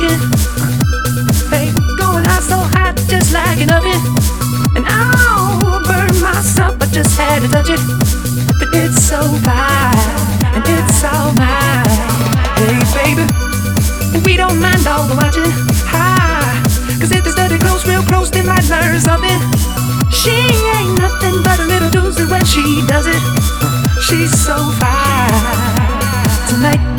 Hey, going out so hot, just like an oven. And I'll myself, I just had to touch it. But it's so fine, and it's all mine. Hey, baby, we don't mind all the watching. Hi, cause if they study close, real close, they might learn something. She ain't nothing but a little doozy when she does it. She's so fine tonight.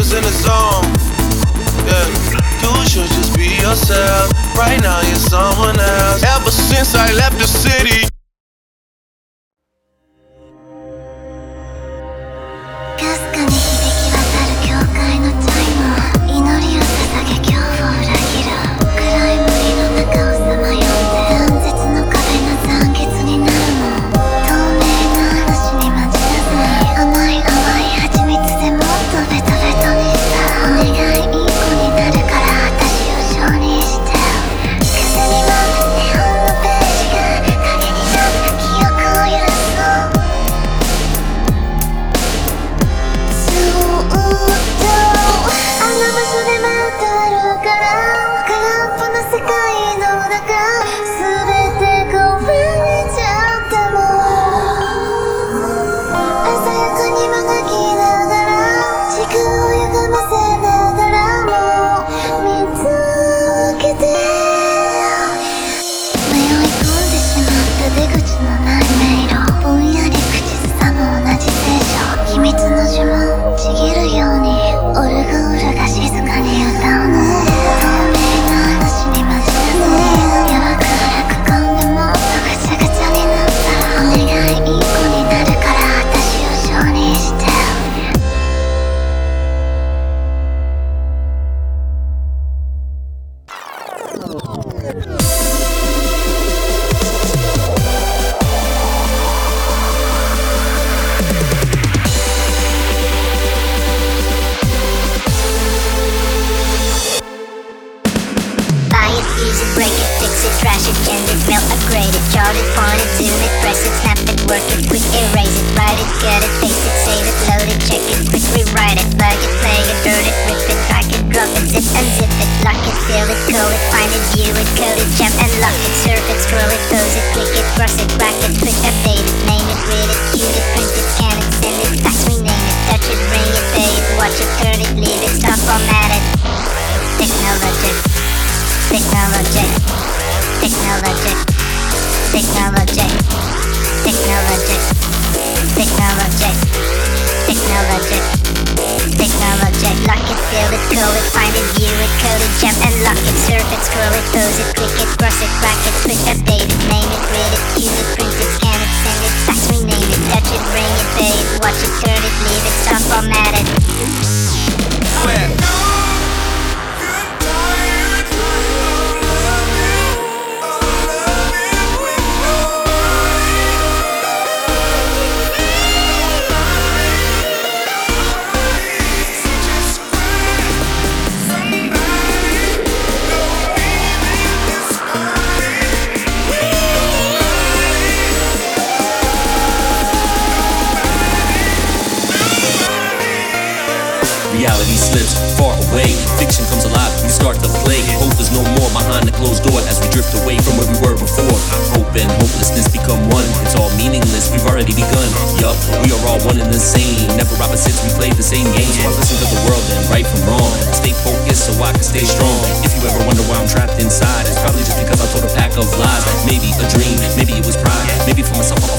Was in the zone. Yeah. You should just be yourself. Right now you're someone else. Ever since I left the city. brush it, rock it, push, update it, name it, read it, shoot it, print it, scan it, send it, fax, rename it, touch it, ring it, pay it, watch it, turn it, leave it, stop, format it. Technologic, technologic, technologic, technologic, technologic, technologic, technologic, technologic, lock it, fill it, code it, find it, view it, code it, jump and lock it, surf it, scroll it, pose it, click it, brush it, rack it, push, update it. Peace. passion comes alive, we start to play. Hope is no more behind the closed door as we drift away from where we were before. Hope and hopelessness become one. It's all meaningless, we've already begun. Yup, we are all one and the same. Never opposites, we played the same game. So I listen to the world and right from wrong. Stay focused so I can stay strong. If you ever wonder why I'm trapped inside, it's probably just because I told a pack of lies. Maybe a dream, maybe it was pride, maybe for myself. I'm